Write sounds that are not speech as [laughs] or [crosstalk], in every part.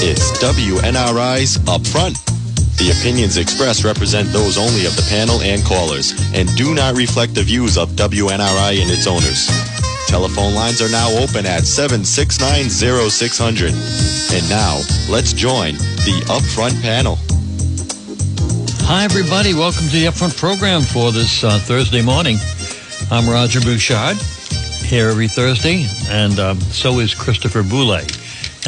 It's WNRI's Upfront. The opinions expressed represent those only of the panel and callers and do not reflect the views of WNRI and its owners. Telephone lines are now open at 7690600. And now, let's join the Upfront panel. Hi, everybody. Welcome to the Upfront program for this uh, Thursday morning. I'm Roger Bouchard here every Thursday, and um, so is Christopher Boulay,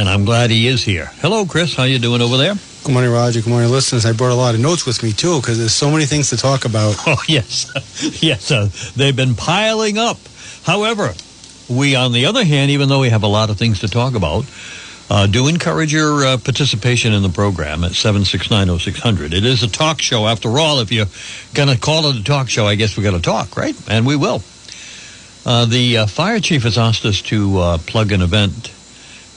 and I'm glad he is here. Hello, Chris. How you doing over there? Good morning, Roger. Good morning, listeners. I brought a lot of notes with me too because there's so many things to talk about. [laughs] Oh yes, [laughs] yes. Uh, they've been piling up. However, we, on the other hand, even though we have a lot of things to talk about, uh, do encourage your uh, participation in the program at 7690600. It is a talk show. After all, if you're going to call it a talk show, I guess we're going to talk, right? And we will. Uh, the uh, fire chief has asked us to uh, plug an event.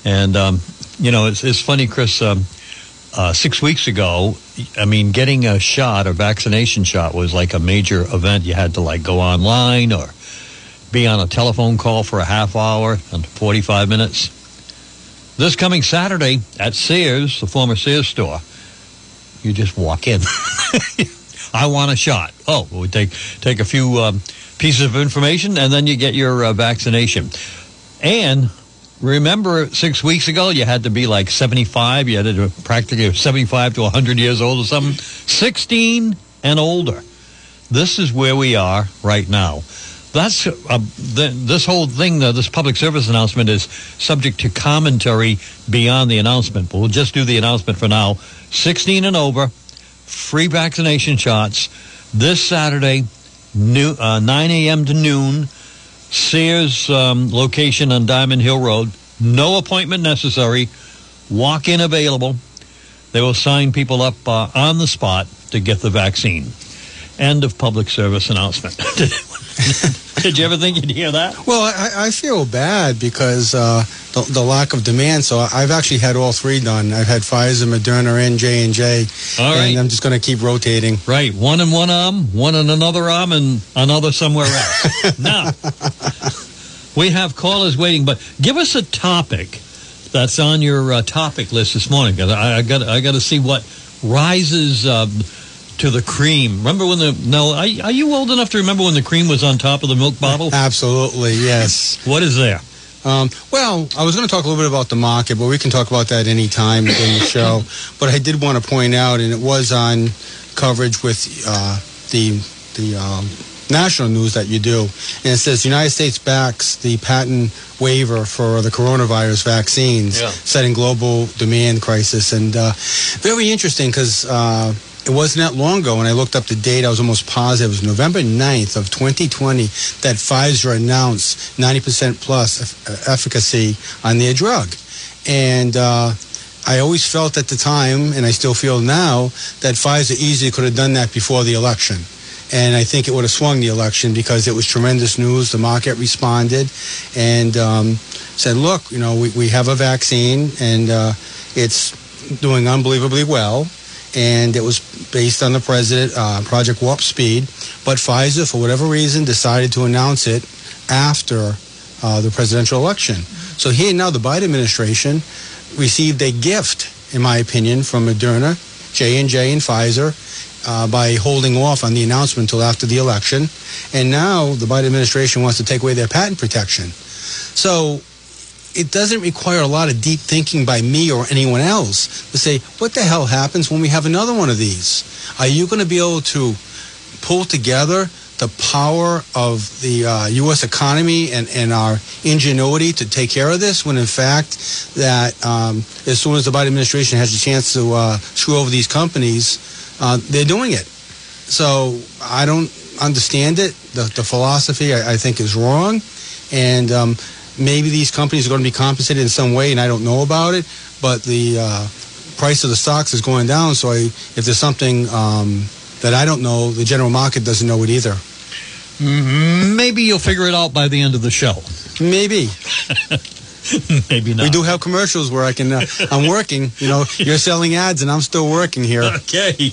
And, um, you know, it's, it's funny, Chris. Um, uh, six weeks ago, I mean, getting a shot, a vaccination shot, was like a major event. You had to like go online or be on a telephone call for a half hour and 45 minutes. This coming Saturday at Sears, the former Sears store, you just walk in. [laughs] I want a shot. Oh, we take take a few um, pieces of information, and then you get your uh, vaccination. And remember, six weeks ago, you had to be like 75. You had to practically 75 to 100 years old or something. 16 and older. This is where we are right now. That's uh, the, this whole thing. Uh, this public service announcement is subject to commentary beyond the announcement. But we'll just do the announcement for now. 16 and over, free vaccination shots this Saturday, new, uh, 9 a.m. to noon. Sears um, location on Diamond Hill Road. No appointment necessary. Walk in available. They will sign people up uh, on the spot to get the vaccine. End of public service announcement. [laughs] Did you ever think you'd hear that? Well, I, I feel bad because uh, the, the, lack of demand. So I've actually had all three done. I've had Pfizer, Moderna, and J and J. All right. And I'm just going to keep rotating. Right, one in one arm, one in another arm, and another somewhere else. [laughs] now, we have callers waiting, but give us a topic that's on your uh, topic list this morning. I, I got I got to see what rises. Uh, to the cream. Remember when the no? Are, are, you old enough to remember when the cream was on top of the milk bottle? Absolutely, yes. what is there? Um, well, I was going to talk a little bit about the market, but we can talk about that any time in the show. [laughs] but I did want to point out, and it was on coverage with uh, the the um, national news that you do, and it says the United States backs the patent waiver for the coronavirus vaccines, yeah. setting global demand crisis, and uh, very interesting because. Uh, it wasn't that long ago when I looked up the date, I was almost positive. It was November 9th of 2020 that Pfizer announced 90% plus efficacy on their drug. And uh, I always felt at the time, and I still feel now, that Pfizer easily could have done that before the election. And I think it would have swung the election because it was tremendous news. The market responded and um, said, look, you know, we, we have a vaccine and uh, it's doing unbelievably well and it was based on the president uh, Project Warp Speed. But Pfizer, for whatever reason, decided to announce it after uh, the presidential election. So here now, the Biden administration received a gift, in my opinion, from Moderna, J and J, and Pfizer. Uh, by holding off on the announcement until after the election. And now the Biden administration wants to take away their patent protection. So it doesn't require a lot of deep thinking by me or anyone else to say, what the hell happens when we have another one of these? Are you going to be able to pull together the power of the uh, U.S. economy and, and our ingenuity to take care of this when in fact that um, as soon as the Biden administration has a chance to uh, screw over these companies, uh, they're doing it. So I don't understand it. The, the philosophy I, I think is wrong. And um, maybe these companies are going to be compensated in some way, and I don't know about it. But the uh, price of the stocks is going down, so I, if there's something um, that I don't know, the general market doesn't know it either. Maybe you'll figure it out by the end of the show. Maybe. [laughs] [laughs] Maybe not. We do have commercials where I can. Uh, I'm [laughs] working. You know, you're selling ads, and I'm still working here. Okay.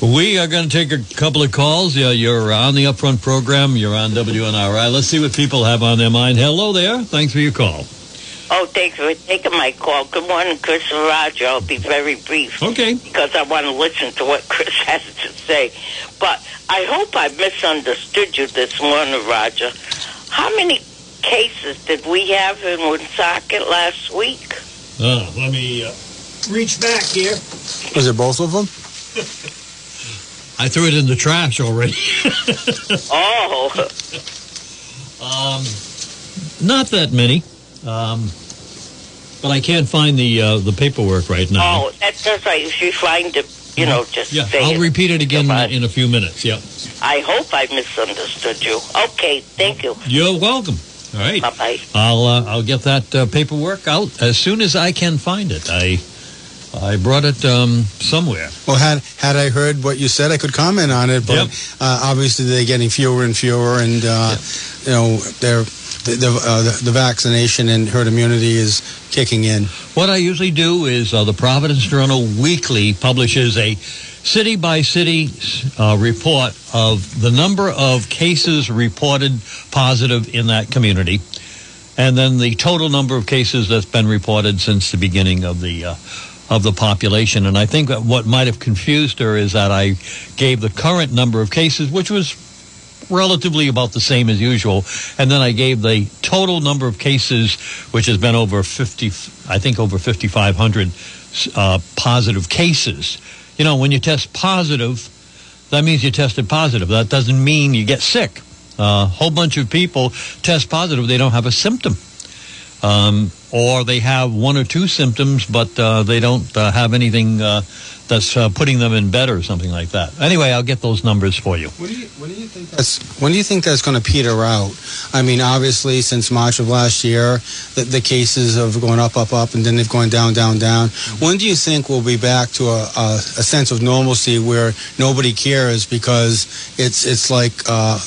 We are going to take a couple of calls. Yeah, you're on the upfront program. You're on WNRI. Let's see what people have on their mind. Hello there. Thanks for your call. Oh, thanks for taking my call. Good morning, Chris and Roger. I'll be very brief. Okay. Because I want to listen to what Chris [laughs] has to say. But I hope I misunderstood you this morning, Roger. How many cases did we have in Woonsocket last week? Uh, let me uh, reach back here. Was it both of them? I threw it in the trash already. [laughs] Oh, um, not that many. Um, but I can't find the uh, the paperwork right now. oh, that's, that's right. If you find it, you know, just yeah, say I'll it. repeat it again Come in a few minutes. Yeah. I hope I misunderstood you. Okay, thank you. You're welcome. All right. Bye bye. I'll uh, I'll get that uh, paperwork out as soon as I can find it. I I brought it um, somewhere. Well, had had I heard what you said, I could comment on it. But Yep. uh, obviously, they're getting fewer and fewer, and uh, you know, they're the the, uh, the the vaccination and herd immunity is kicking in. What I usually do is uh, the Providence Journal weekly publishes a city by city uh, report of the number of cases reported positive in that community, and then the total number of cases that's been reported since the beginning of the. Uh, of the population, and I think what might have confused her is that I gave the current number of cases, which was relatively about the same as usual. And then I gave the total number of cases, which has been over 50, I think over 5,500 uh, positive cases. You know, when you test positive, that means you tested positive. That doesn't mean you get sick. A uh, whole bunch of people test positive, they don't have a symptom. Um, or they have one or two symptoms, but uh, they don't uh, have anything uh, that's uh, putting them in bed or something like that. Anyway, I'll get those numbers for you. What do you What do you think? That's, when do you think that's going to peter out? I mean, obviously, since March of last year, the, the cases have gone up, up, up, and then they've gone down, down, down. When do you think we'll be back to a, a, a sense of normalcy where nobody cares because it's it's like uh,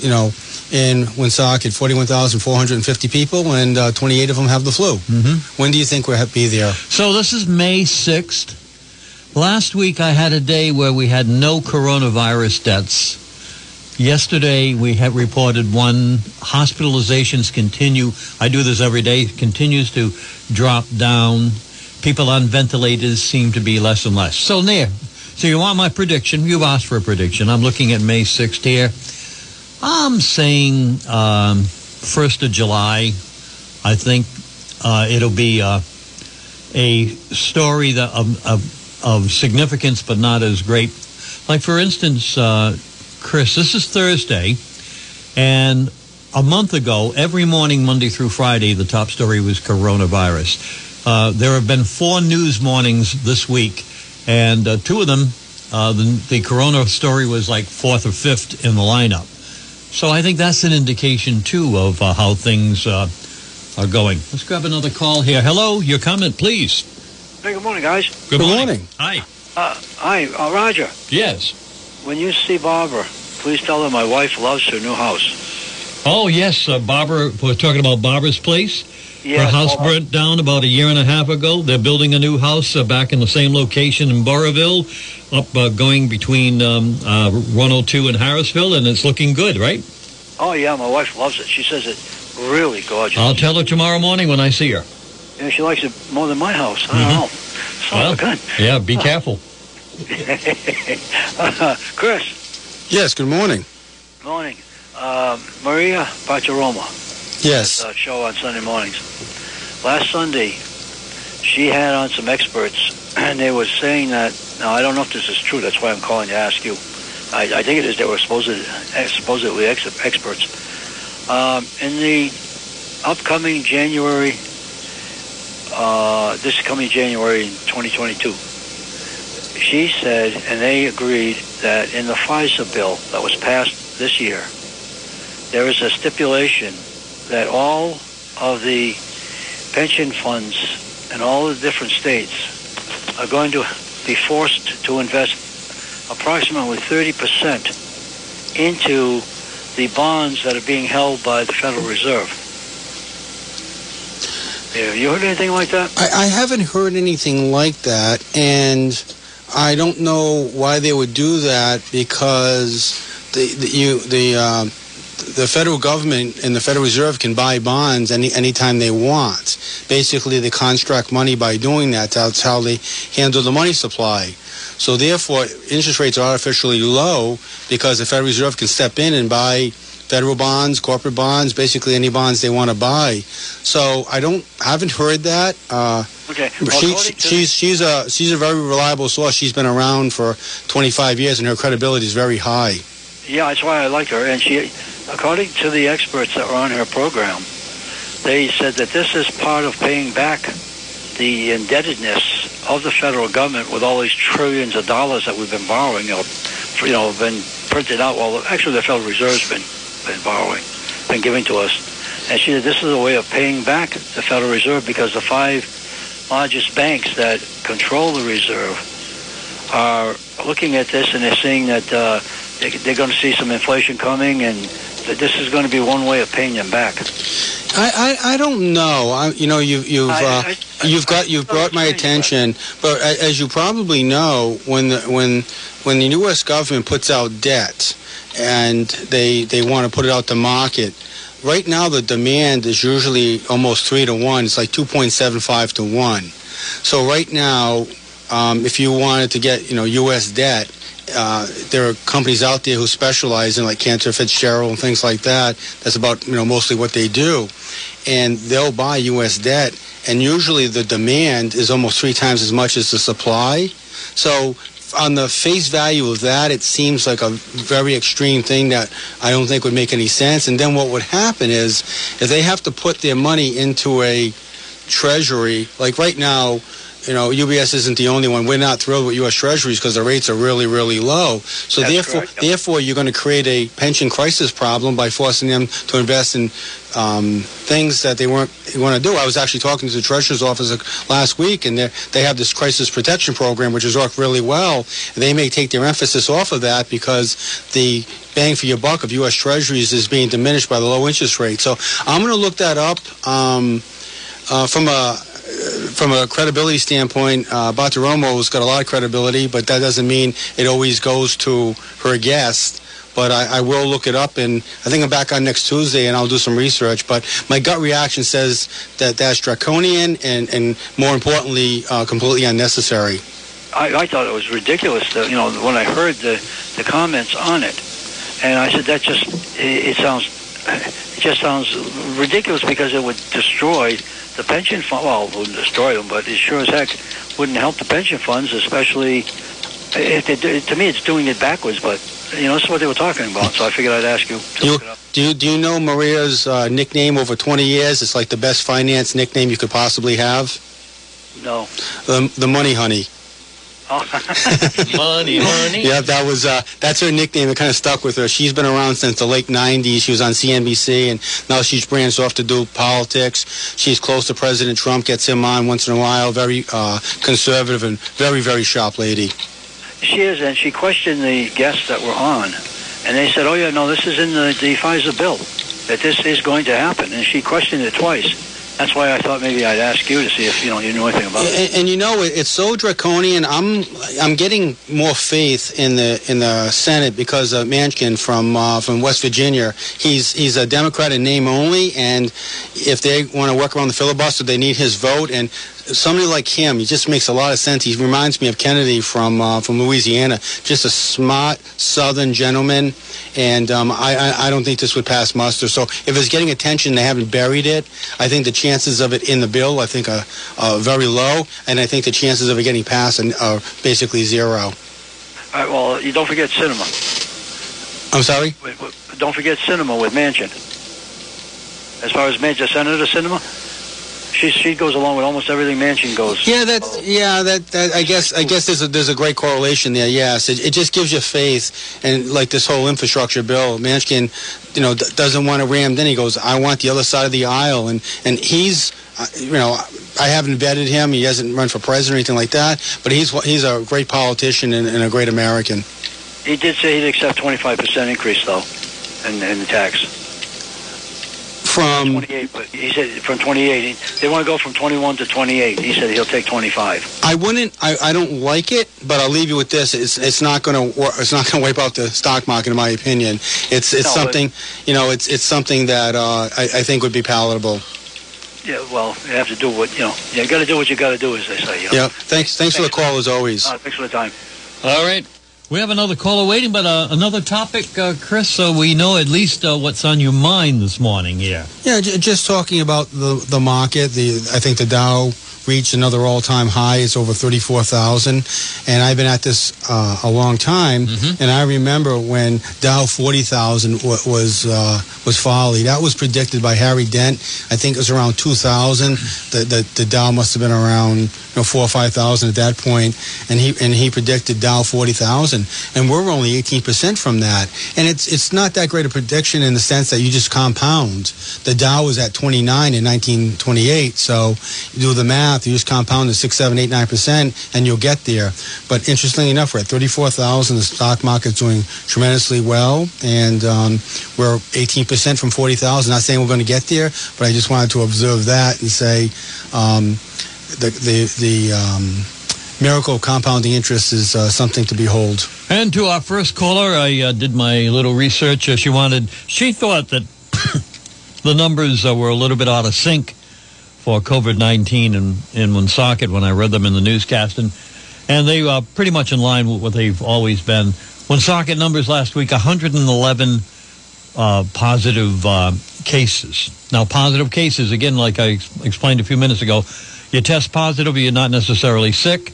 you know. In Woonsocket, 41,450 people, and uh, 28 of them have the flu. Mm-hmm. When do you think we'll be there? So this is May 6th. Last week I had a day where we had no coronavirus deaths. Yesterday we had reported one. Hospitalizations continue. I do this every day. Continues to drop down. People on ventilators seem to be less and less. So there. So you want my prediction? You've asked for a prediction. I'm looking at May 6th here. I'm saying um, 1st of July. I think uh, it'll be uh, a story that of, of significance, but not as great. Like, for instance, uh, Chris, this is Thursday, and a month ago, every morning, Monday through Friday, the top story was coronavirus. Uh, there have been four news mornings this week, and uh, two of them, uh, the, the corona story was like fourth or fifth in the lineup. So I think that's an indication, too, of uh, how things uh, are going. Let's grab another call here. Hello, your comment, please. Hey, good morning, guys. Good, Good morning. Hi. Uh, hi, uh, Roger. Yes. When you see Barbara, please tell her my wife loves her new house. Oh, yes, uh, Barbara, we're talking about Barbara's place. Yeah, Her house burnt down about a year and a half ago. They're building a new house uh, back in the same location in Burrillville, up uh, going between um, uh, 102 and Harrisville, and it's looking good, right? Oh, yeah, my wife loves it. She says it's really gorgeous. I'll tell her tomorrow morning when I see her. Yeah, she likes it more than my house. I don't know. Son Well, of a gun. yeah, be careful. uh, [laughs] Chris, Yes. Good morning. morning. Uh, Maria Bartiromo. Yes. uh, show on Sunday mornings. Last Sunday, she had on some experts, [clears throat] and they were saying that. Now, I don't know if this is true. That's why I'm calling to ask you. I, I think it is. They were supposedly, supposedly ex- experts. Um, in the upcoming January, uh, this coming January 2022, she said, and they agreed that in the FISA bill that was passed this year, there is a stipulation that all of the pension funds in all the different states are going to be forced to invest approximately 30% into the bonds that are being held by the Federal Reserve. Have you heard anything like that? I, I haven't heard anything like that, and I don't know why they would do that because the, the you the um, the federal government and the Federal Reserve can buy bonds any anytime they want. Basically, they construct money by doing that. That's how they handle the money supply. So therefore, interest rates are artificially low because the Federal Reserve can step in and buy federal bonds, corporate bonds, basically any bonds they want to buy. So I don't haven't heard that. Uh, Okay. Well, according to she's she's a she's a very reliable source. She's been around for 25 years, and her credibility is very high. Yeah, that's why I like her. And she, according to the experts that were on her program, they said that this is part of paying back the indebtedness of the federal government with all these trillions of dollars that we've been borrowing, or you know, been printed out. Well, actually, the Federal Reserve's been been borrowing, been giving to us. And she said this is a way of paying back the Federal Reserve because the five largest banks that control the reserve are looking at this and they're seeing that uh, they, they're going to see some inflation coming and that this is going to be one way of paying them back. I, I, I don't know. I, you know, you, you've I- uh, I- you've got you've brought my attention, but as you probably know, when the, when when the U.S. government puts out debt and they they want to put it out to market, right now the demand is usually almost three to one. It's like two point seven five to one. So right now, um, if you wanted to get you know U.S. debt, uh, there are companies out there who specialize in like Cantor Fitzgerald and things like that. That's about you know mostly what they do, and they'll buy U.S. debt, and usually the demand is almost three times as much as the supply. So on the face value of that, it seems like a very extreme thing that I don't think would make any sense. And then what would happen is if they have to put their money into a treasury, like right now, you know, UBS isn't the only one. We're not thrilled with U.S. Treasuries because the rates are really, really low. So That's therefore, correct, therefore, you're going to create a pension crisis problem by forcing them to invest in um, things that they weren't want to do. I was actually talking to the Treasurer's office last week, and they they have this crisis protection program, which has worked really well. They may take their emphasis off of that because the bang for your buck of U.S. Treasuries is being diminished by the low interest rate. So I'm going to look that up um, uh, from a from a credibility standpoint, uh, Romo's got a lot of credibility, but that doesn't mean it always goes to her guest. But I, I will look it up, and I think I'm back on next Tuesday, and I'll do some research. But my gut reaction says that that's draconian, and, and more importantly, uh, completely unnecessary. I, I thought it was ridiculous, that, you know, when I heard the, the comments on it. And I said, that just, it, it sounds, it just sounds ridiculous because it would destroy the pension fund. Well, it wouldn't destroy them, but it sure as heck wouldn't help the pension funds, especially if they, do- to me, it's doing it backwards. But you know, this is what they were talking about, so I figured I'd ask you to You, look it up. do you do you know Maria's uh, nickname over 20 years? It's like the best finance nickname you could possibly have. No. The the Money Honey. Oh. [laughs] Money, money. Yeah, that was uh, that's her nickname. It kind of stuck with her. She's been around since the late '90s. She was on CNBC, and now she's branched off to do politics. She's close to President Trump. Gets him on once in a while. Very uh, conservative and very very sharp lady. She is, and she questioned the guests that were on, and they said, "Oh yeah, no, this is in the, the FISA bill that this is going to happen," and she questioned it twice. That's why I thought maybe I'd ask you to see if you know you knew anything about it. And, and you know, it's so draconian. I'm I'm getting more faith in the in the Senate because of Manchin from uh, from West Virginia. He's he's a Democrat in name only, and if they want to work around the filibuster, they need his vote. And somebody like him, he just makes a lot of sense. He reminds me of Kennedy from uh, from Louisiana, just a smart Southern gentleman. And um, I, I I don't think this would pass muster. So if it's getting attention, they haven't buried it. I think the chances of it in the bill, I think, are, are very low, and I think the chances of it getting passed are, basically zero. All right, well, you don't forget Sinema. I'm sorry. Don't forget Sinema with Manchin. As far as Manchin, Senator Sinema, she she goes along with almost everything Manchin goes. Yeah, that's yeah. That, that I guess I guess there's a there's a great correlation there. Yes, it, it just gives you faith, and like this whole infrastructure bill, Manchin, you know, doesn't want to ram. Then he goes, I want the other side of the aisle, and and he's, uh, you know, I haven't vetted him. He hasn't run for president or anything like that, but he's he's a great politician and, and a great American. He did say he'd accept 25% increase though, in, in the tax. From 28, but he said from 28. They want to go from 21 to 28. He said he'll take 25. I wouldn't. I, I don't like it, but I'll leave you with this. It's it's not going to it's not going [laughs] to wipe out the stock market, in my opinion. It's it's No, but- something you know. It's it's something that uh, I, I think would be palatable. Yeah, well, you have to do what, you know, you got to do what you got to do, as they say. You know? Yeah. Thanks. Thanks for the call as always. Uh, thanks for the time. All right. We have another caller waiting, but uh, another topic, uh, Chris, so we know at least uh, what's on your mind this morning. Yeah, j- just talking about the the market. The I think the Dow reached another all time high. It's over thirty four thousand, and I've been at this uh, a long time. And I remember when Dow forty thousand w- was uh, was folly. That was predicted by Harry Dent. I think it was around two thousand. The, the the Dow must have been around you know four or five thousand at that point, and he and he predicted Dow forty thousand, and we're only eighteen percent from that. And it's it's not that great a prediction in the sense that you just compound. The Dow was at twenty nine in nineteen twenty eight, so you do the math. You just compound the six, seven, eight, nine percent, and you'll get there. But interestingly enough, we're at thirty four thousand. The stock market's doing tremendously well, and um, we're eighteen percent from forty thousand. Not saying we're going to get there, but I just wanted to observe that and say. Um, the the the um, miracle of compounding interest is uh, something to behold. And to our first caller, I uh, did my little research. Uh, she wanted, she thought that [coughs] the numbers uh, were a little bit out of sync for COVID 19 in, in Woonsocket when I read them in the newscast. And, and they are pretty much in line with what they've always been. Woonsocket numbers last week 111 uh, positive uh, cases. Now, positive cases, again, like I ex- explained a few minutes ago, you test positive, you're not necessarily sick,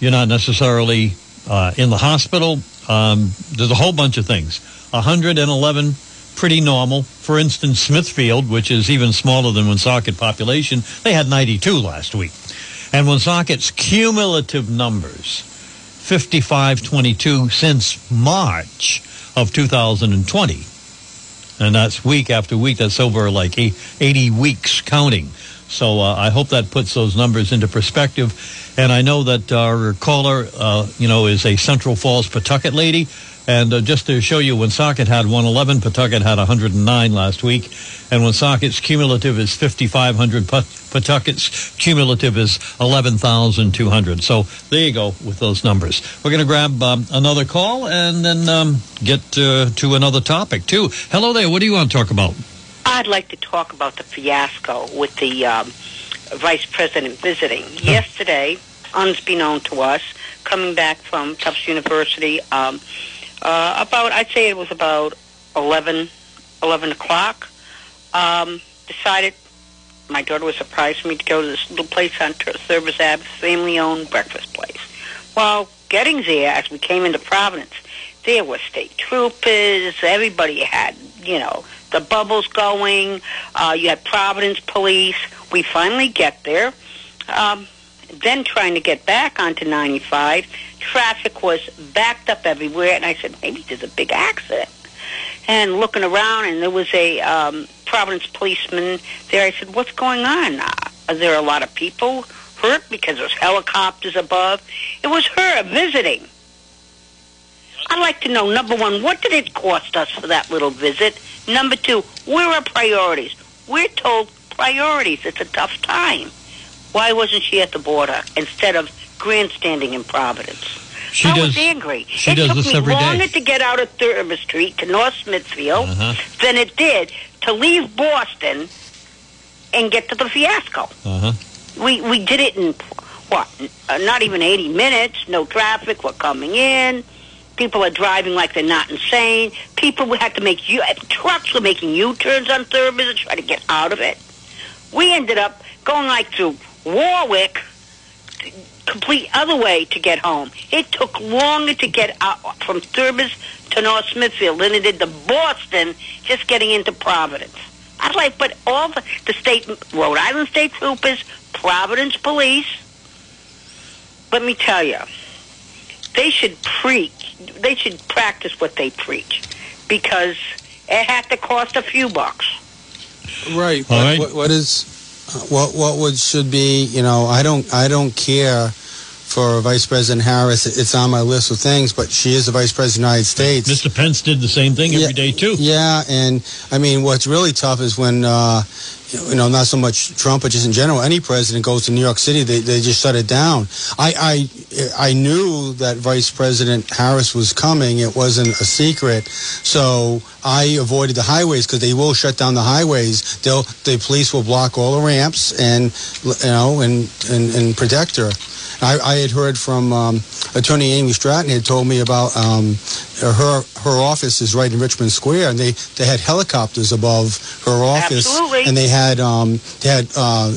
you're not necessarily uh, in the hospital. Um, there's a whole bunch of things. 111, pretty normal. For instance, Smithfield, which is even smaller than Woonsocket population, they had 92 last week. And Woonsocket's cumulative numbers, 5522 since March of 2020. And that's week after week. That's over like 80 weeks counting. So uh, I hope that puts those numbers into perspective. And I know that our caller, uh, you know, is a Central Falls Pawtucket lady. And uh, just to show you, Woonsocket had 111, Pawtucket had 109 last week. And Woonsocket's cumulative is 5,500. Paw- Pawtucket's cumulative is 11,200. So there you go with those numbers. We're going to grab um, another call and then um, get uh, to another topic, too. Hello there. What do you want to talk about? I'd like to talk about the fiasco with the um, vice president visiting. Yesterday, unbeknown to us, coming back from Tufts University, um, uh, about, I'd say it was about 11, 11 o'clock, um, decided my daughter was surprised for me to go to this little place on Service Ave, family-owned breakfast place. Well, getting there, as we came into Providence, there were state troopers. Everybody had, you know, the bubbles going. Uh, you had Providence police. We finally get there. Um, then trying to get back onto 95, traffic was backed up everywhere, and I said, maybe there's a big accident. And looking around, and there was a um, Providence policeman there. I said, what's going on? Are there a lot of people hurt because there's helicopters above? It was her visiting. I'd like to know, number one, what did it cost us for that little visit? Number two, where are priorities? We're told priorities. It's a tough time. Why wasn't she at the border instead of grandstanding in Providence? She I does. was angry. she it does took me every day. longer to get out of Thurber Street to North Smithfield Uh-huh. than it did to leave Boston and get to the fiasco. Uh-huh. We we did it in what? Uh, not even 80 minutes. No traffic. We're coming in. People are driving like they're not insane. People had to make U trucks were making U-turns on Thurber to try to get out of it. We ended up going like through Warwick, complete other way to get home. It took longer to get out from Thurbers to North Smithfield than it did to Boston just getting into Providence. I'd like, but all the, the state, Rhode Island State Troopers, Providence Police, let me tell you, they should preach, they should practice what they preach because it had to cost a few bucks. Right. All What, what, what is what what would should be? You know, I don't I don't care for Vice President Harris. It's on my list of things, but she is the Vice President of the United States. Mr. Pence did the same thing every day too. Yeah, and I mean, what's really tough is when uh, you know, not so much Trump, but just in general, any president goes to New York City, they, they just shut it down. I, I, I knew that Vice President Harris was coming. It wasn't a secret. So I avoided the highways because they will shut down the highways. They'll, the police will block all the ramps and, you know, and, and, and protect her. I, I had heard from um, Attorney Amy Stratton had told me about um, her her office is right in Richmond Square, and they, they had helicopters above her office, Absolutely. and they had um, they had uh,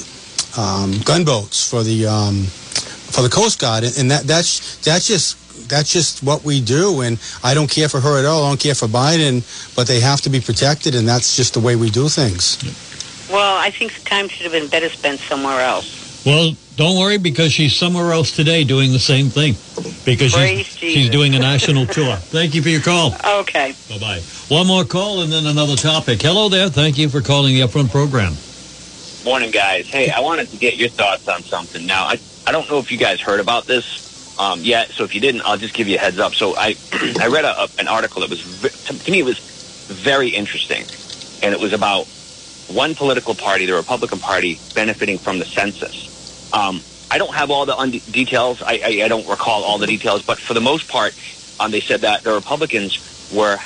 um, gunboats for the um, for the Coast Guard, and that that's that's just that's just what we do. And I don't care for her at all. I don't care for Biden, but they have to be protected, and that's just the way we do things. Well, I think the time should have been better spent somewhere else. Well, don't worry because she's somewhere else today doing the same thing. Because Praise she's, Jesus. she's doing a national tour. [laughs] Thank you for your call. Okay. Bye bye. One more call and then another topic. Hello there. Thank you for calling the Upfront program. Morning, guys. Hey, I wanted to get your thoughts on something. Now, I, I don't know if you guys heard about this um, yet, so if you didn't, I'll just give you a heads up. So I, [clears throat] I read a, a, an article that was, to, to me, it was very interesting. And it was about one political party, the Republican Party, benefiting from the census. Um, I don't have all the details. I, I, I don't recall all the details, but for the most part, um, they said that the Republicans were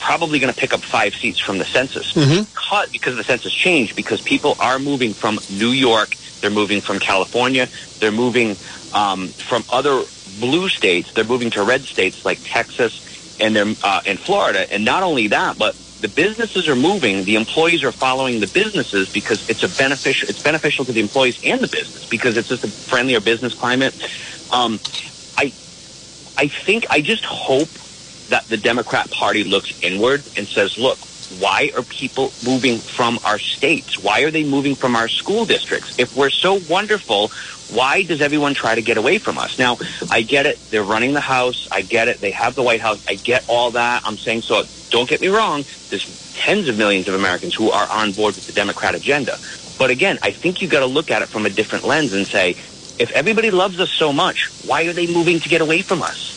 probably going to pick up five seats from the census because, because the census changed because people are moving from New York, they're moving from California, they're moving um, from other blue states, they're moving to red states like Texas and they're uh, in Florida, and not only that, but the businesses are moving. The employees are following the businesses because it's a beneficial. It's beneficial to the employees and the business because it's just a friendlier business climate. Um, I, I think I just hope that the Democrat Party looks inward and says, "Look, why are people moving from our states? Why are they moving from our school districts? If we're so wonderful, why does everyone try to get away from us? Now, I get it. They're running the House. I get it. They have the White House. I get all that. I'm saying so. Don't get me wrong. There's tens of millions of Americans who are on board with the Democrat agenda. But again, I think you've got to look at it from a different lens and say, if everybody loves us so much, why are they moving to get away from us?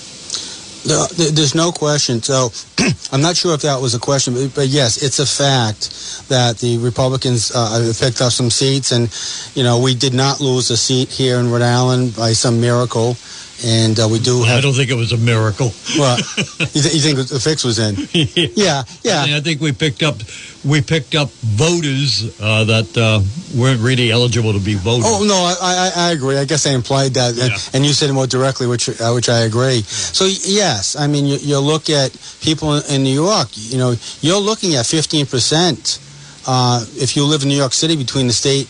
There's no question. So [clears throat] I'm not sure if that was a question, but, but yes, it's a fact that the Republicans uh, picked up some seats, and you know we did not lose a seat here in Rhode Island by some miracle, and uh, we do have. I don't think it was a miracle. Well, [laughs] you, th- you think the fix was in? Yeah, yeah. I think we picked up we picked up voters uh, that uh, weren't really eligible to be voters. Oh no, I, I, I agree. I guess I implied that, and, Yeah. and you said it more directly, which uh, which I agree. So yes, I mean you, you look at people in, in New York. You know, you're looking at 15 percent uh, if you live in New York City between the state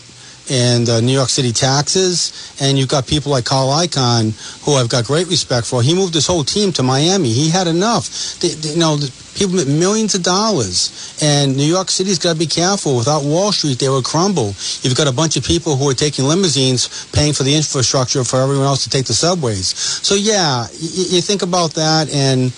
and uh, New York City taxes, and you've got people like Carl Icahn, who I've got great respect for. He moved his whole team to Miami. He had enough. They, they- you know, people make millions of dollars, and New York City's got to be careful. Without Wall Street, they would crumble. You've got a bunch of people who are taking limousines, paying for the infrastructure for everyone else to take the subways. So yeah, you, you think about that, and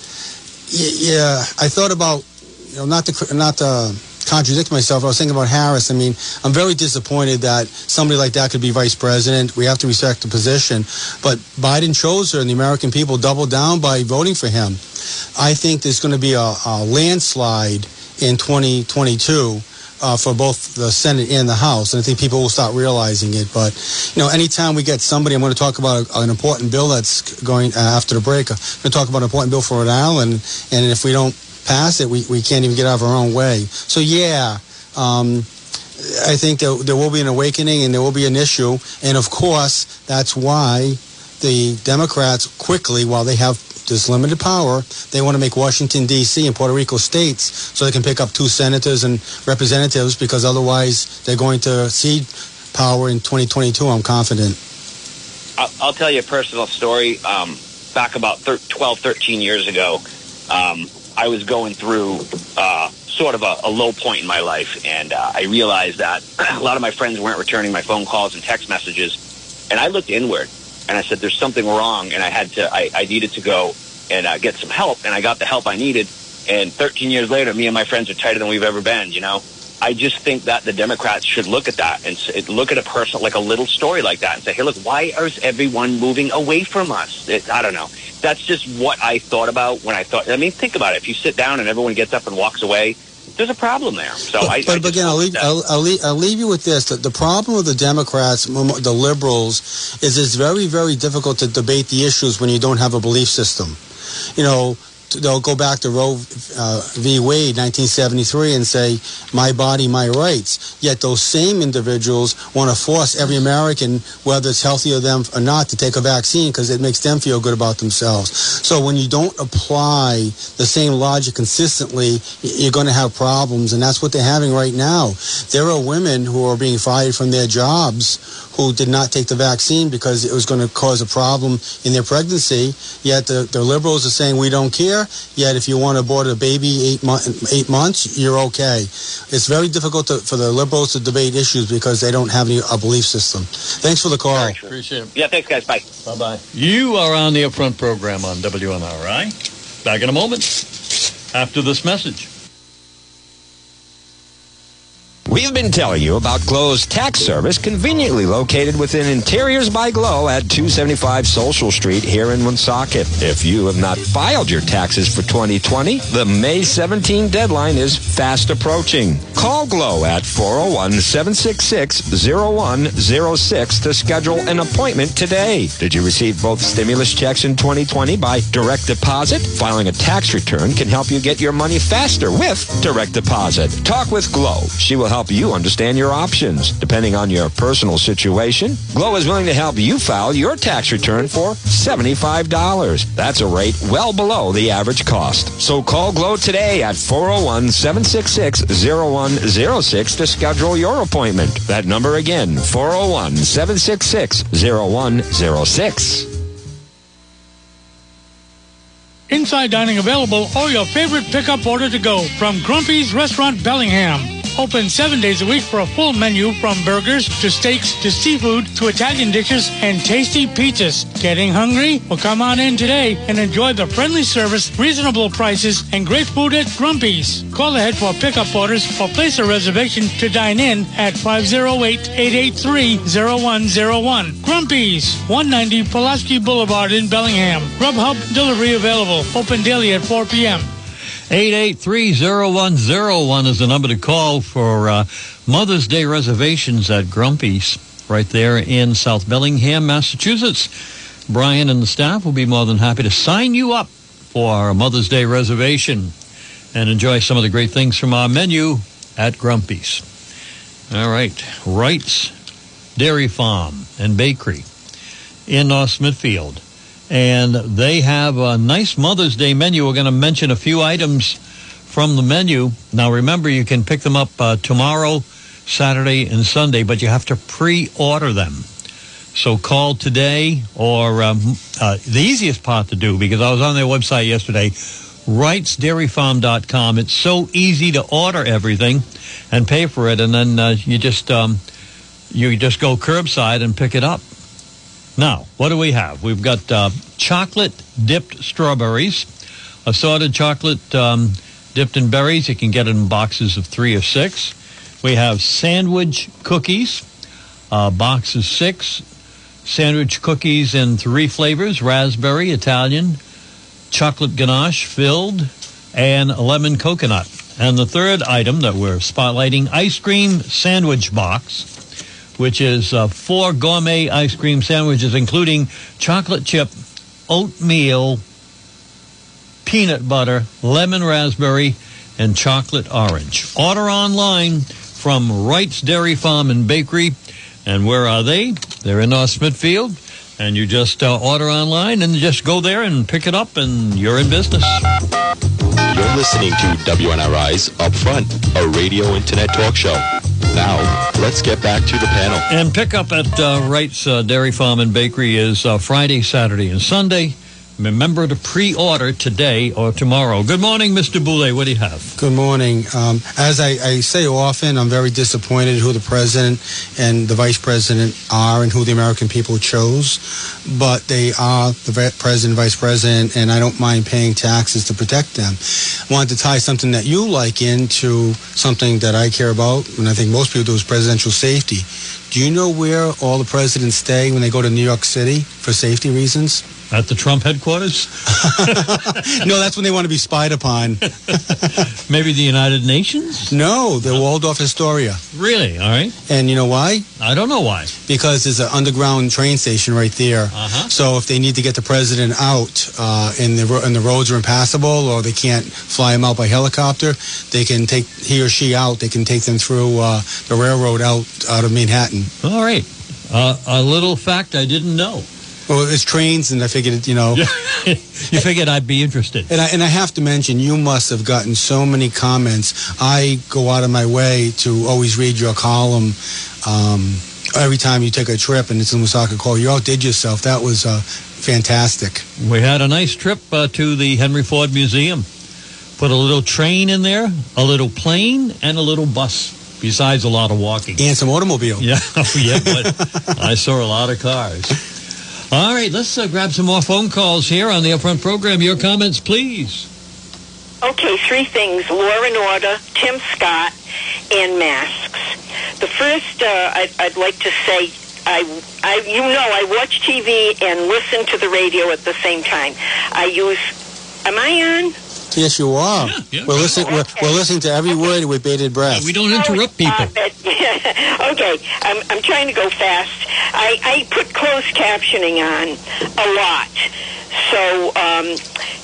yeah, I thought about you know not to not to contradict myself. I was thinking about Harris. I mean, I'm very disappointed that somebody like that could be vice president. We have to respect the position, but Biden chose her, and the American people doubled down by voting for him. I think there's going to be a, a landslide in 2022. Uh, for both the Senate and the House, and I think people will start realizing it. But you know, anytime we get somebody, I'm going to talk about an important bill that's going uh, after the break. I'm going to talk about an important bill for Rhode Island, and if we don't pass it, we, we can't even get out of our own way. So yeah, um, I think there, there will be an awakening and there will be an issue. And of course, that's why the Democrats quickly, while they have this limited power, they want to make Washington, D.C. and Puerto Rico states so they can pick up two senators and representatives because otherwise they're going to cede power in 2022, I'm confident. I'll tell you a personal story. Um, back about thir- 12, 13 years ago, um, I was going through uh, sort of a, a low point in my life, and uh, I realized that [clears throat] a lot of my friends weren't returning my phone calls and text messages. And I looked inward, and I said, "There's something wrong," and I had to. I, I needed to go and uh, get some help, and I got the help I needed. And 13 years later, me and my friends are tighter than we've ever been. You know, I just think that the Democrats should look at that and look at a person like a little story like that and say, "Hey, look, why is everyone moving away from us?" It, I don't know. That's just what I thought about when I thought. I mean, think about it. If you sit down and everyone gets up and walks away, there's a problem there. So but, I, but I again, I'll leave, I'll, I'll, leave, I'll leave you with this. The, the problem with the Democrats, the liberals, is it's very, very difficult to debate the issues when you don't have a belief system. You know, they'll go back to Roe uh, v. Wade, 1973, and say, my body, my rights. Yet those same individuals want to force every American, whether it's healthy or them or not, to take a vaccine because it makes them feel good about themselves. So when you don't apply the same logic consistently, you're going to have problems, and that's what they're having right now. There are women who are being fired from their jobs who did not take the vaccine because it was going to cause a problem in their pregnancy. Yet the, the liberals are saying we don't care. Yet if you want to abort a baby eight, mo- eight months, you're okay. It's very difficult to, for the liberals to debate issues because they don't have any a belief system. Thanks for the call. Very true. Appreciate it. Yeah, thanks, guys. Bye. Bye bye. You are on the Upfront program on WNRI. Back in a moment after this message. We've been telling you about Glow's tax service conveniently located within Interiors by Glow at 275 Social Street here in Woonsocket. If you have not filed your taxes for 2020, the May 17 deadline is fast approaching. Call Glow at 401-766-0106 to schedule an appointment today. Did you receive both stimulus checks in 2020 by direct deposit? Filing a tax return can help you get your money faster with direct deposit. Talk with Glow. She will help you understand your options. Depending on your personal situation, Glow is willing to help you file your tax return for $75. That's a rate well below the average cost. So call Glow today at 401-766-0106 to schedule your appointment. That number again, 401-766-0106. Inside dining available or your favorite pickup order to go from Grumpy's Restaurant Bellingham. Open seven days a week for a full menu from burgers to steaks to seafood to Italian dishes and tasty pizzas. Getting hungry? Well, come on in today and enjoy the friendly service, reasonable prices, and great food at Grumpy's. Call ahead for pickup orders or place a reservation to dine in at 508-883-0101. Grumpy's, 190 Pulaski Boulevard in Bellingham. Grubhub delivery available. Open daily at 4 p.m. 8830101 is the number to call for uh, Mother's Day reservations at Grumpy's right there in South Bellingham, Massachusetts. Brian and the staff will be more than happy to sign you up for a Mother's Day reservation and enjoy some of the great things from our menu at Grumpy's. All right, Wright's Dairy Farm and Bakery in North Smithfield and they have a nice Mother's Day menu. We're going to mention a few items from the menu. Now, remember, you can pick them up uh, tomorrow, Saturday, and Sunday, but you have to pre-order them. So call today, or um, uh, the easiest part to do, because I was on their website yesterday, wrightsdairyfarm.com. It's so easy to order everything and pay for it, and then uh, you just um, you just go curbside and pick it up. Now, what do we have? We've got uh, chocolate dipped strawberries, assorted chocolate um, dipped in berries. You can get it in boxes of three or six. We have sandwich cookies, uh, six. Sandwich cookies in three flavors raspberry, Italian, chocolate ganache filled, and lemon coconut. And the third item that we're spotlighting ice cream sandwich box which is uh, four gourmet ice cream sandwiches, including chocolate chip, oatmeal, peanut butter, lemon raspberry, and chocolate orange. Order online from Wright's Dairy Farm and Bakery. And where are they? They're in North Smithfield. And you just uh, order online and just go there and pick it up, and you're in business. You're listening to WNRI's Upfront, a radio internet talk show. Now, let's get back to the panel. And pick up at uh, Wright's uh, Dairy Farm and Bakery is uh, Friday, Saturday, and Sunday. Remember to pre-order today or tomorrow. Good morning, Mr. Boulay. What do you have? Good morning. Um, as I, I say often, I'm very disappointed who the president and the vice president are and who the American people chose. But they are the president, vice president, and I don't mind paying taxes to protect them. I wanted to tie something that you like into something that I care about, and I think most people do, is presidential safety. Do you know where all the presidents stay when they go to New York City for safety reasons? At the Trump headquarters? [laughs] no, that's when they want to be spied upon. [laughs] Maybe the United Nations? No, the Waldorf Astoria. Really? All right. And you know why? I don't know why. Because there's an underground train station right there. Uh-huh. So if they need to get the president out uh, and the ro- and the roads are impassable or they can't fly him out by helicopter, they can take he or she out. They can take them through uh, the railroad out out of Manhattan. All right. Uh, a little fact I didn't know. Well, it's trains, and I figured, you know. [laughs] you figured I'd be interested. And I, and I have to mention, you must have gotten so many comments. I go out of my way to always read your column um, every time you take a trip, and it's in Woonsocket Call. You outdid yourself. That was uh, fantastic. We had a nice trip uh, to the Henry Ford Museum. Put a little train in there, a little plane, and a little bus. Besides a lot of walking. And some automobile. [laughs] Yeah, yeah, but I saw a lot of cars. All right, let's uh, grab some more phone calls here on the Upfront program. Your comments, please. Okay, three things Law and Order, Tim Scott, and masks. The first, uh, I'd, I'd like to say, I, I, you know, I watch TV and listen to the radio at the same time. I use, am I on? Yes, you are. We're listening. We're, we're listening to every word with bated breath. we don't interrupt people. Uh, [laughs] okay, I'm, I'm trying to go fast. I, I put closed captioning on a lot. So um,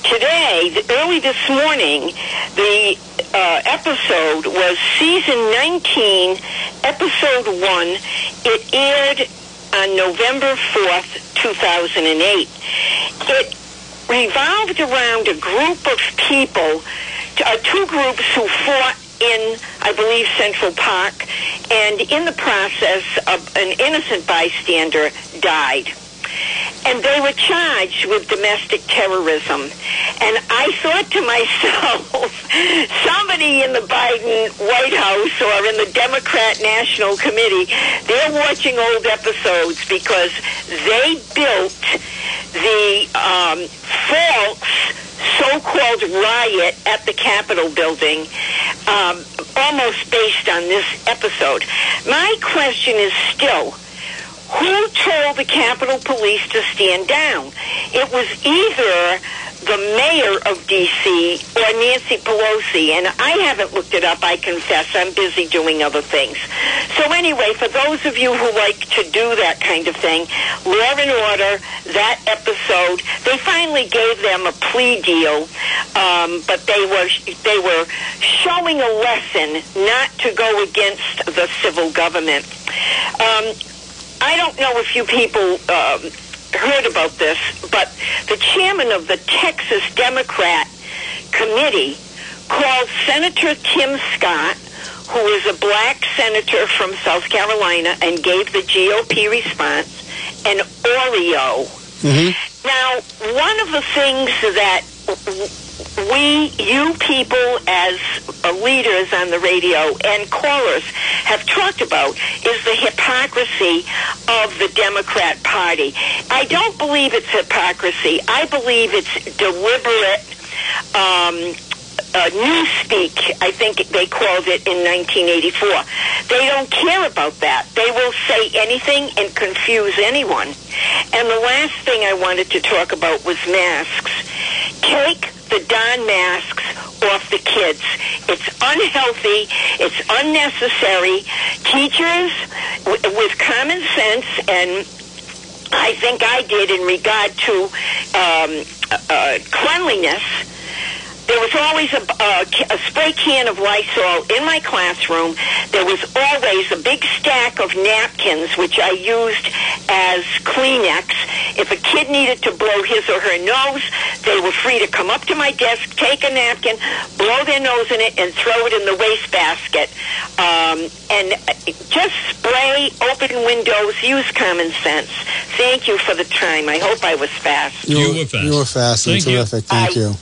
today, early this morning, the uh, episode was season 19, episode 1. It aired on November 4th, 2008. It revolved around a group of people, uh, two groups who fought in, I believe, Central Park, and in the process, uh, an innocent bystander died. And they were charged with domestic terrorism. And I thought to [laughs] myself, somebody in the Biden White House or in the Democrat National Committee, they're watching old episodes because they built the um, false so-called riot at the Capitol building um, almost based on this episode. My question is still, who told the Capitol Police to stand down? It was either the mayor of D.C. or Nancy Pelosi, and I haven't looked it up, I confess. I'm busy doing other things. So anyway, for those of you who like to do that kind of thing, Law and Order, that episode, they finally gave them a plea deal, um, but they were they were showing a lesson not to go against the civil government. Um, I don't know if you people um, heard about this, but the chairman of the Texas Democrat Committee called Senator Tim Scott, who is a black senator from South Carolina, and gave the GOP response an Oreo. Now, one of the things that we, you people as uh, leaders on the radio and callers have talked about is the hypocrisy of the Democrat Party. I don't believe it's hypocrisy. I believe it's deliberate um, uh, newspeak, I think they called it in 1984. They don't care about that. They will say anything and confuse anyone. And the last thing I wanted to talk about was masks. Take the darn masks off the kids. It's unhealthy. It's unnecessary. Teachers w- with common sense and I think I did in regard to um, uh, cleanliness. There was always a, a, a spray can of Lysol in my classroom. There was always a big stack of napkins, which I used as Kleenex. If a kid needed to blow his or her nose, they were free to come up to my desk, take a napkin, blow their nose in it, and throw it in the wastebasket. Um, and uh, just spray, open windows, use common sense. Thank you for the time. I hope I was fast. You were fast. You were fast and Thank you. terrific. Thank I- you.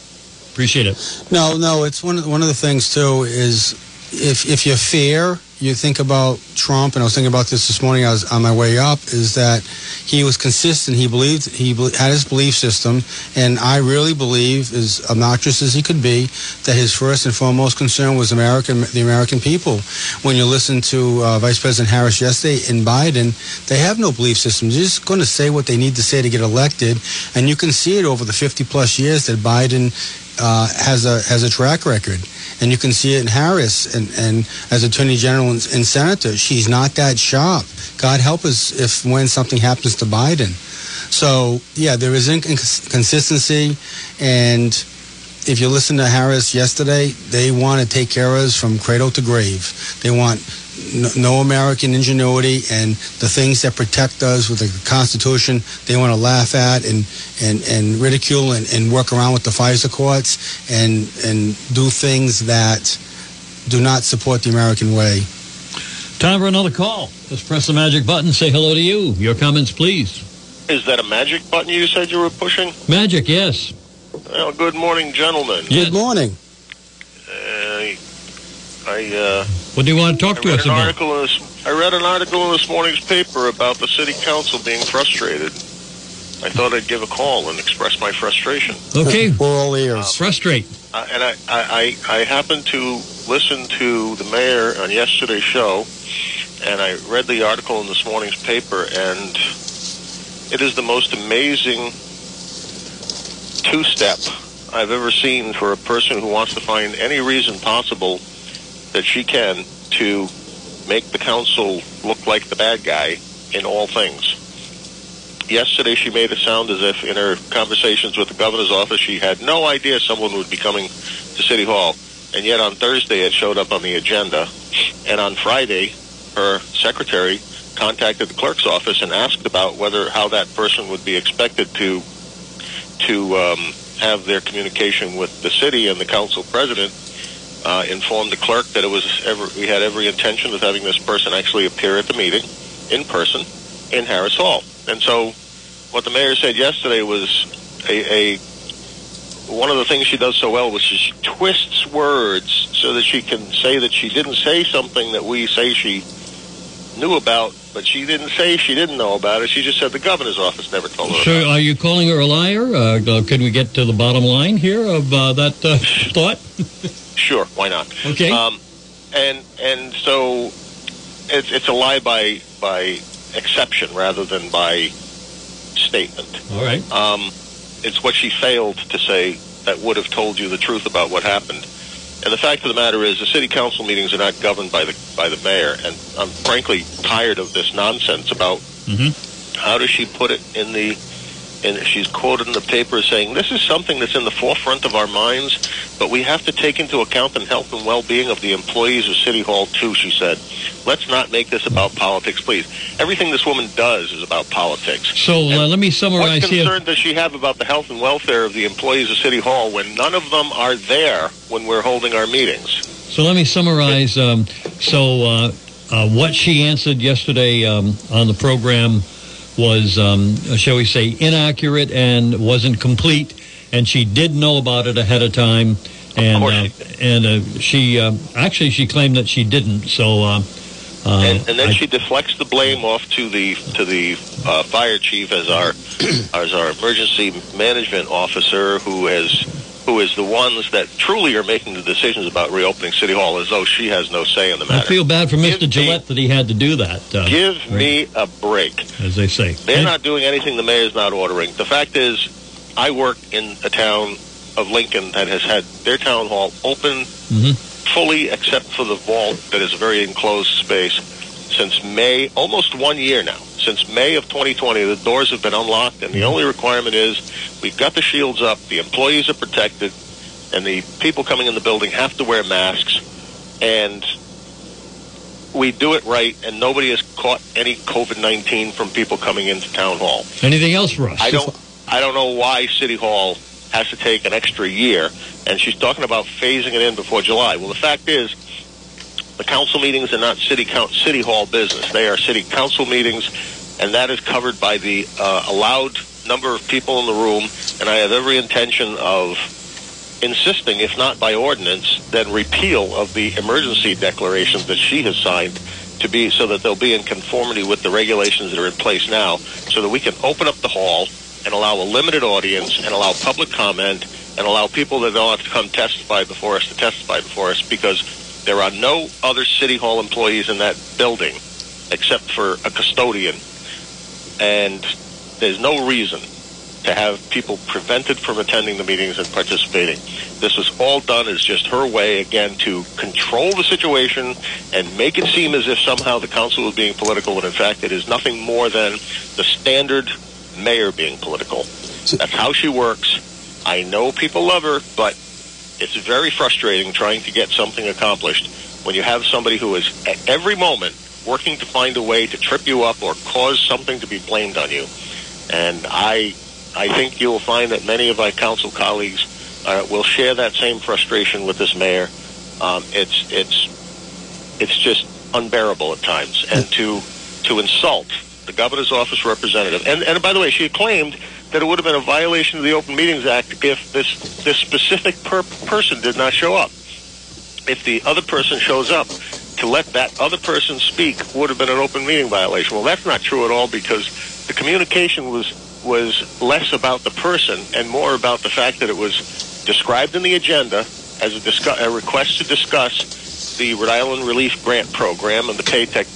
Appreciate it. No, no, it's one of one of the things too is if if you're fair, you think about Trump, and I was thinking about this this morning. I was on my way up. Is that he was consistent. He believed he had his belief system, and I really believe, as obnoxious as he could be, that his first and foremost concern was American, the American people. When you listen to uh, Vice President Harris yesterday and Biden, they have no belief system. They're just going to say what they need to say to get elected, and you can see it over the 50 plus years that Biden uh, has a has a track record, and you can see it in Harris and, and as Attorney General and, and Senator. She's not that sharp. God help us if when something happens to Biden. So yeah, there is inconsistency, and if you listen to Harris yesterday, they want to take care of us from cradle to grave. They want no, no American ingenuity and the things that protect us with the Constitution. They want to laugh at and and, and ridicule and, and work around with the FISA courts and and do things that do not support the American way. Time for another call. Just press the magic button. Say hello to you. Your comments, please. Is that a magic button you said you were pushing? Magic, yes. Well, good morning, gentlemen. Yes. Good morning. Uh, I uh, What do you want to talk I to us an about? article this. I read an article in this morning's paper about the city council being frustrated. I thought I'd give a call and express my frustration. Okay, [laughs] We're all ears. frustrate. Uh, and I, I, I, I happened to listen to the mayor on yesterday's show, and I read the article in this morning's paper, and it is the most amazing two-step I've ever seen for a person who wants to find any reason possible that she can to make the council look like the bad guy in all things. Yesterday, she made it sound as if in her conversations with the governor's office, she had no idea someone would be coming to City Hall. And yet on Thursday, it showed up on the agenda. And on Friday, her secretary contacted the clerk's office and asked about whether how that person would be expected to to um, have their communication with the city and the council president. Uh, informed the clerk that it was ever, we had every intention of having this person actually appear at the meeting in person in Harris Hall. And so, what the mayor said yesterday was a, a one of the things she does so well was she twists words so that she can say that she didn't say something that we say she knew about, but she didn't say she didn't know about it. She just said the governor's office never told her. So, are you calling her a liar? Uh, uh, can we get to the bottom line here of uh, that uh, [laughs] thought? [laughs] Sure, why not? Okay. Um, and and so it's it's a lie by by exception rather than by statement. All right. Um, it's what she failed to say that would have told you the truth about what happened. And the fact of the matter is, the city council meetings are not governed by the by the mayor, and I'm frankly tired of this nonsense about Mhm. how does she put it in the. And she's quoted in the paper saying, "This is something that's in the forefront of our minds, but we have to take into account the health and well-being of the employees of City Hall too." She said, "Let's not make this about politics, please. Everything this woman does is about politics." So uh, let me What summarize here. concern does she have about the health and welfare of the employees of City Hall when none of them are there when we're holding our meetings? So let me summarize. Um, so uh, uh, what she answered yesterday um, on the program was, um, shall we say, inaccurate and wasn't complete, and she did know about it ahead of time. And course uh, she and uh, she uh, actually she claimed that she didn't. So. Uh, uh, and, and then I- she deflects the blame off to the to the uh, fire chief as our [clears throat] as our emergency management officer, who has who is the ones that truly are making the decisions about reopening City Hall, as though she has no say in the matter. I feel bad for Give Mr. me- Gillette that he had to do that. Uh, Give right, me a break. as they say. They're And- not doing anything the mayor's not ordering. The fact is, I work in a town of Lincoln that has had their town hall open Mhm. fully, except for the vault that is a very enclosed space, since May, almost one year now. Since May of 2020, the doors have been unlocked, and the mm-hmm. only requirement is we've got the shields up, the employees are protected, and the people coming in the building have to wear masks, and we do it right, and nobody has caught any COVID 19 from people coming into town hall. Anything else for us? I don't. I don't know why City Hall has to take an extra year, and she's talking about phasing it in before July. Well, the fact is, the council meetings are not city count, city hall business. They are city council meetings, and that is covered by the uh, allowed number of people in the room. And I have every intention of insisting, if not by ordinance, then repeal of the emergency declarations that she has signed to be so that they'll be in conformity with the regulations that are in place now, so that we can open up the hall and allow a limited audience and allow public comment and allow people that don't have to come testify before us to testify before us because there are no other city hall employees in that building except for a custodian and there's no reason to have people prevented from attending the meetings and participating. This was all done as just her way, again, to control the situation and make it seem as if somehow the council was being political, when in fact it is nothing more than the standard mayor being political. That's how she works. I know people love her, but it's very frustrating trying to get something accomplished when you have somebody who is at every moment working to find a way to trip you up or cause something to be blamed on you. And I I think you'll find that many of my council colleagues uh, will share that same frustration with this mayor. Um, it's it's it's just unbearable at times, and to to insult the governor's office representative. And and by the way, she claimed that it would have been a violation of the Open Meetings Act if this this specific per- person did not show up. If the other person shows up, to let that other person speak would have been an open meeting violation. Well, that's not true at all because the communication was was less about the person and more about the fact that it was described in the agenda as a, discuss, a request to discuss the Rhode Island Relief Grant Program and the Paycheck,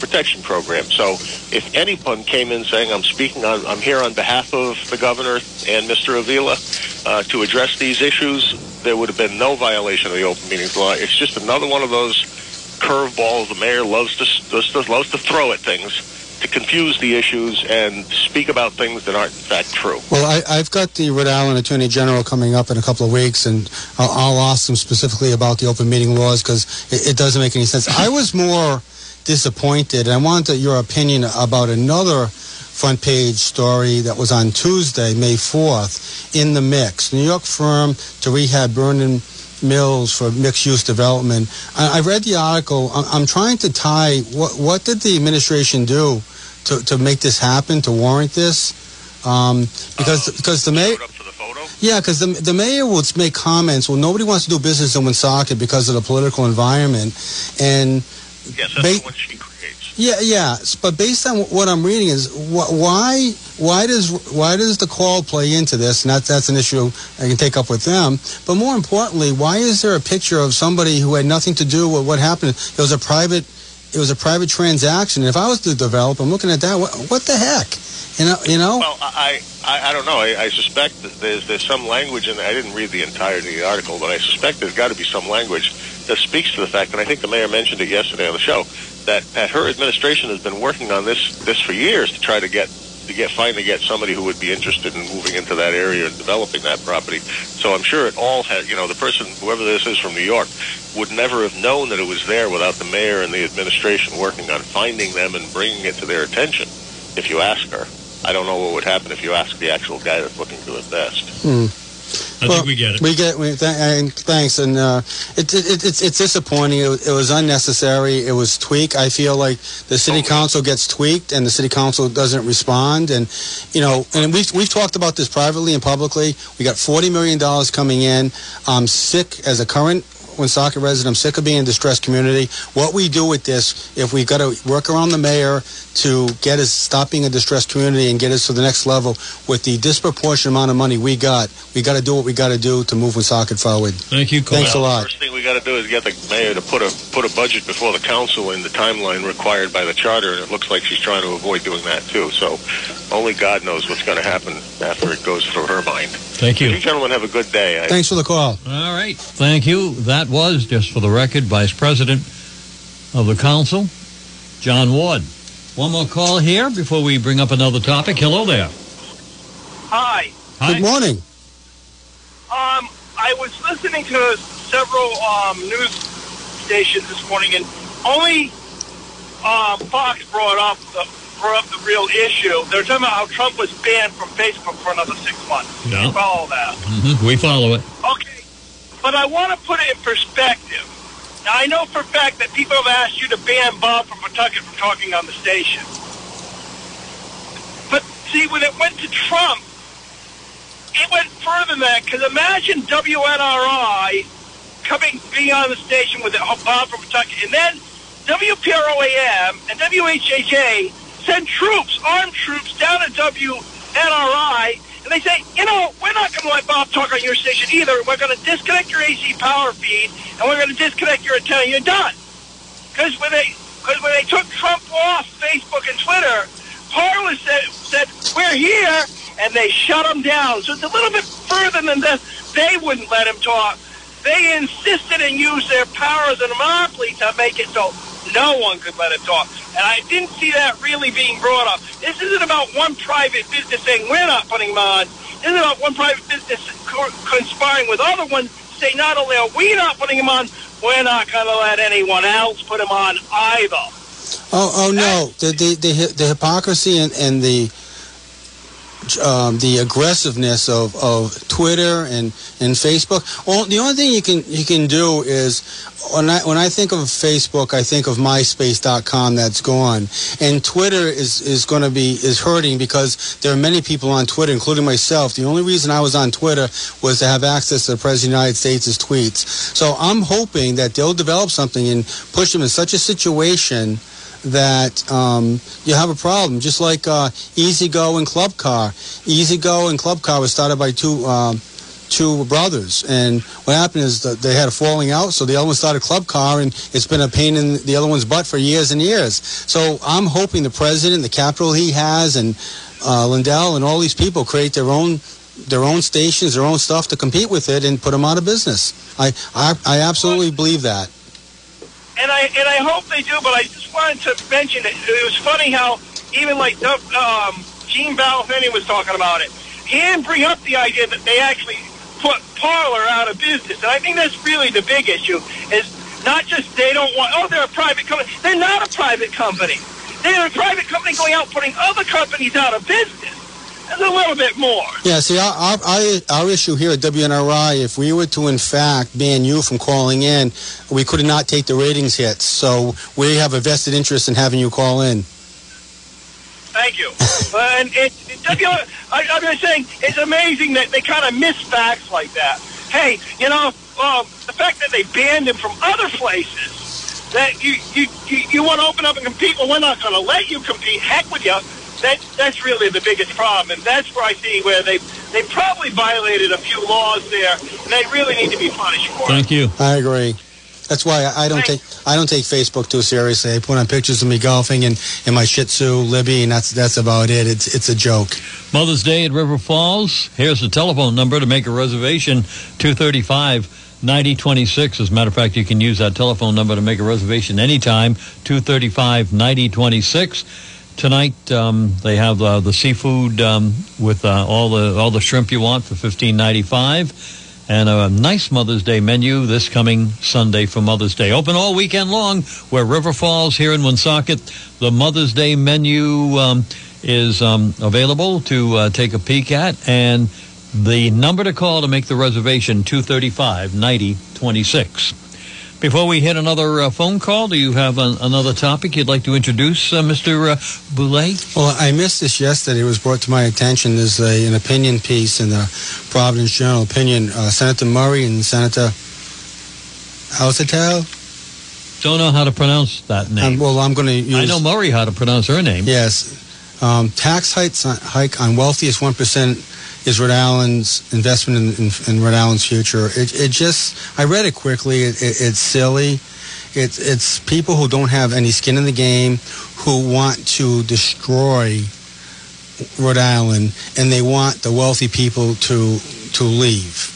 Protection Program. So if anyone came in saying, I'm speaking on, I'm here on behalf of the governor and Mr. Avila uh, to address these issues, there would have been no violation of the open meetings law. It's just another one of those curveballs the mayor loves to, loves to throw at things to confuse the issues and speak about things that aren't in fact true. Well, I, have got the Rhode Island Attorney General coming up in a couple of weeks, and I'll, I'll ask them specifically about the open meeting laws because it, it, doesn't make any sense. I was more disappointed, and I wanted your opinion about another front page story that was on Tuesday, May 4th, in the mix. New York firm to rehab burning mills for mixed use development. I, I read the article. I'm, I'm, trying to tie what, what did the administration do to, to make this happen, to warrant this. Um, because uh, because the mayor. Yeah, because the, the mayor will make comments. Well, nobody wants to do business in Woonsocket because of the political environment, and yes, that's ba- she. Yeah, yeah, but based on what I'm reading is wh- why why does why does the call play into this? And that's that's an issue I can take up with them. But more importantly, why is there a picture of somebody who had nothing to do with what happened? It was a private it was a private transaction. If I was the developer, I'm looking at that. What, what the heck? You know, you know. Well, I, I, I don't know. I, I suspect that there's there's some language, and I didn't read the entirety of the article, but I suspect there's got to be some language that speaks to the fact, and I think the mayor mentioned it yesterday on the show, that, that her administration has been working on this this for years to try to get to get finally get somebody who would be interested in moving into that area and developing that property. So I'm sure it all had, you know, the person, whoever this is from New York, would never have known that it was there without the mayor and the administration working on finding them and bringing it to their attention. If you ask her, I don't know what would happen if you ask the actual guy that's looking to invest. Hmm. I well, think we get it. We get. We, th- and thanks. And uh, it, it, it's it's disappointing. It, it, was unnecessary. It was tweak. I feel like the city okay. council gets tweaked, and the city council doesn't respond. And you know, and we've we've talked about this privately and publicly. We got forty million dollars coming in. I'm sick as a current Woonsocket resident. I'm sick of being in a distressed community. What we do with this, if we've got to work around the mayor to get us stop being a distressed community and get us to the next level with the disproportionate amount of money we got, we got to do what we got to do to move Woonsocket forward. Thank you. Cole. Thanks well, a lot. First thing we got to do is get the mayor to put a put a budget before the council in the timeline required by the charter, and it looks like she's trying to avoid doing that too. So only God knows what's going to happen after it goes through her mind. Thank you. You gentlemen have a good day. Thanks for the call. All right. Thank you. That was, just for the record, Vice President of the Council, John Ward. One more call here before we bring up another topic. Hello there. Hi. Hi. Good morning. Um, I was listening to several um, news stations this morning, and only um, Fox brought up the brought up the real issue. They're talking about how Trump was banned from Facebook for another six months. Yeah. You follow that? Mhm, We follow it. Okay, but I want to put it in perspective. Now, I know for a fact that people have asked you to ban Bob from Pawtucket from talking on the station. But see, when it went to Trump, it went further than that. Because imagine WNRI coming, being on the station with Bob from Pawtucket, and then WPROAM and WHHA send troops, armed troops, down to WNRI, and they say, you know, we're not going to let Bob talk on your station either. We're going to disconnect your AC power feed, and we're going to disconnect your antenna. You're done. Because when they, cause when they took Trump off Facebook and Twitter, Parler said, said, we're here, and they shut him down. So it's a little bit further than this. They wouldn't let him talk. They insisted and used their power as a monopoly to make it so no one could let it talk. And I didn't see that really being brought up. This isn't about one private business saying we're not putting them on. This is about one private business conspiring with other ones to say not only are we not putting them on, we're not going to let anyone else put them on either. Oh, oh no! The the the, the hypocrisy and, and the um, the aggressiveness of, of Twitter and, and Facebook. Well, the only thing you can you can do is when I when I think of Facebook, I think of MySpace.com that's gone, and Twitter is is going to be is hurting because there are many people on Twitter, including myself. The only reason I was on Twitter was to have access to the President of the United States' tweets. So I'm hoping that they'll develop something and push them in such a situation that um, you have a problem. Just like uh, E-Z-GO and Club Car. E-Z-GO and Club Car was started by two um, two brothers, and what happened is that they had a falling out. So the other one started Club Car, and it's been a pain in the other one's butt for years and years. So I'm hoping the president, the capital he has, and uh, Lindell and all these people create their own their own stations, their own stuff to compete with it, and put them out of business. I I, I absolutely believe that. and I and I hope they do. But I just wanted to mention it. It was funny how even like um, Gene Balfini was talking about it. He didn't bring up the idea that they actually put Parler out of business, and I think that's really the big issue. Is not just they don't want. Oh, they're a private company. They're not a private company. They're a private company going out putting other companies out of business. There's a little bit more. Yeah, see, our, our, our issue here at WNRI, if we were to, in fact, ban you from calling in, we could not take the ratings hits. So we have a vested interest in having you call in. Thank you. uh, and it, it, W- I, I'm just saying, it's amazing that they kind of miss facts like that. Hey, you know, um, the fact that they banned him from other places, that you you, you, you want to open up and compete, well, we're not going to let you compete. Heck with you. That, that's really the biggest problem, and that's where I see where they they probably violated a few laws there, and they really need to be punished for it. Thank you. I agree. That's why I I don't take I don't take Facebook too seriously. I put on pictures of me golfing and, and my Shih Tzu Libby, and that's that's about it. It's it's a joke. Mother's Day at River Falls. Here's the telephone number to make a reservation 235 9026. As a matter of fact, you can use that telephone number to make a reservation anytime 235 9026. Tonight um, they have uh, the seafood um, with uh, all the all the shrimp you want for 15.95 and a nice Mother's Day menu this coming Sunday for Mother's Day. Open all weekend long. Where River Falls here in Woonsocket. The Mother's Day menu um, is um, available to uh, take a peek at, and the number to call to make the reservation 235 9026. Before we hit another uh, phone call, do you have an, another topic you'd like to introduce, uh, Mr. Uh, Boulay? Well, I missed this yesterday. It was brought to my attention. There's a, an opinion piece in the Providence Journal opinion. Uh, Senator Murray and Senator Alcatel. Don't know how to pronounce that name. Um, well, I'm going to use. I know Murray how to pronounce her name. Yes. Um, tax hike on wealthiest 1% is Rhode Island's investment in, in, in Rhode Island's future. It, it just, I read it quickly. It, it, it's silly. It's, it's people who don't have any skin in the game who want to destroy Rhode Island and they want the wealthy people to, to leave.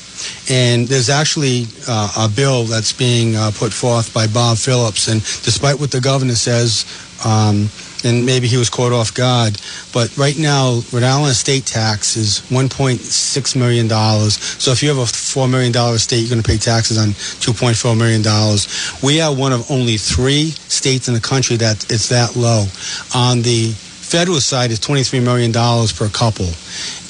And there's actually uh, a bill that's being uh, put forth by Bob Phillips. And despite what the governor says, um, and maybe he was caught off guard, but right now, Rhode Island estate tax is $1.6 million. So if you have a $4 million estate, you're going to pay taxes on $2.4 million. We are one of only three states in the country that it's that low. On the federal side is $23 million per couple.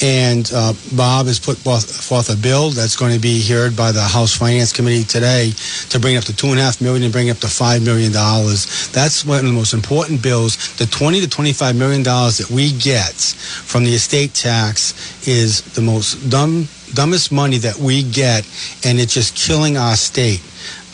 And uh, Bob has put forth a bill that's going to be heard by the House Finance Committee today to bring up to two and a half million and bring up to five million dollars. That's one of the most important bills. The 20 to 25 million dollars that we get from the estate tax is the most dumb, dumbest money that we get, and it's just killing our state.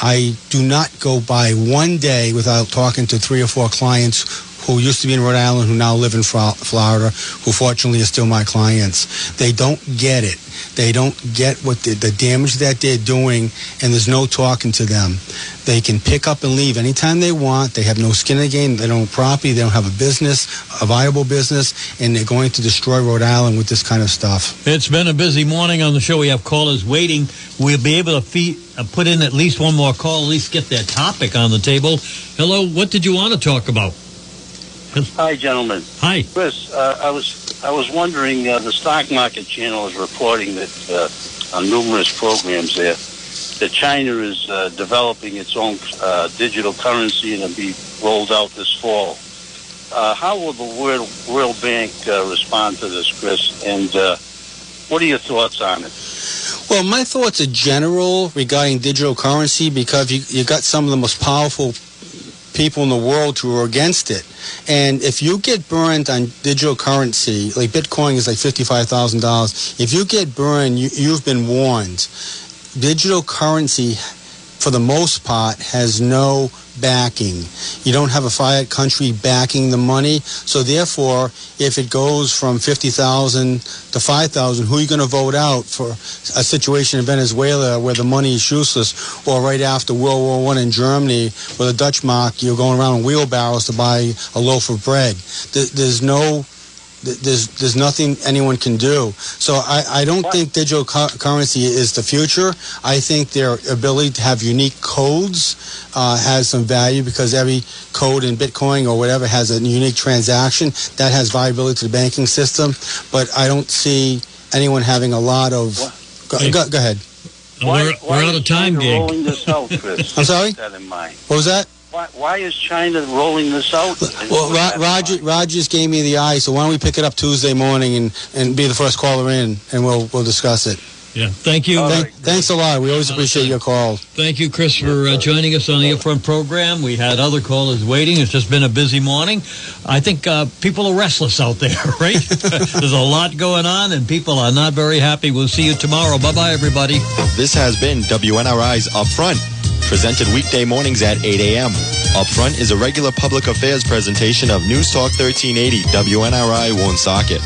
I do not go by one day without talking to three or four clients who used to be in Rhode Island, who now live in Florida, who fortunately are still my clients. They don't get it. They don't get what the, the damage that they're doing, and there's no talking to them. They can pick up and leave anytime they want. They have no skin in the game. They don't have property. They don't have a business, a viable business, and they're going to destroy Rhode Island with this kind of stuff. It's been a busy morning on the show. We have callers waiting. We'll be able to feed, uh, put in at least one more call, at least get that topic on the table. Hello, what did you want to talk about? Hi, gentlemen. Hi, Chris. Uh, I was I was wondering. Uh, the stock market channel is reporting that uh, on numerous programs there that China is uh, developing its own uh, digital currency and it'll be rolled out this fall. Uh, how will the World World Bank respond to this, Chris? And what are your thoughts on it? Well, my thoughts are general regarding digital currency because you you got some of the most powerful people in the world who are against it. And if you get burned on digital currency, like Bitcoin is like $55,000, if you get burned, you, you've been warned. Digital currency, for the most part, has no backing. You don't have a fiat country backing the money. So therefore, if it goes from 50,000 to 5,000, who are you going to vote out for a situation in Venezuela where the money is useless or right after World War One in Germany where the Dutch mark, you're going around in wheelbarrows to buy a loaf of bread. There's no there's there's nothing anyone can do. So I, I don't think digital cu- currency is the future. I think their ability to have unique codes uh, has some value because every code in Bitcoin or whatever has a unique transaction that has viability to the banking system. But I don't see anyone having a lot of. Go, go, go ahead. Why, we're, why we're out of time, China Gig. rolling this out, Chris? I'm sorry? That in mind. What was that? Why, why is China rolling this out? Well, Ro- Roger, Roger just gave me the eye, so why don't we pick it up Tuesday morning and, and be the first caller in, and we'll we'll discuss it. Yeah, thank you. Thank, Thanks a lot. We always appreciate your call. Thank you, Chris, for uh, joining us on the Upfront program. We had other callers waiting. It's just been a busy morning. I think uh, people are restless out there, [laughs] right? [laughs] There's a lot going on, and people are not very happy. We'll see you tomorrow. Bye bye, everybody. This has been WNRI's Upfront, presented weekday mornings at 8 a.m. Upfront is a regular public affairs presentation of News Talk 1380 WNRI Woonsocket.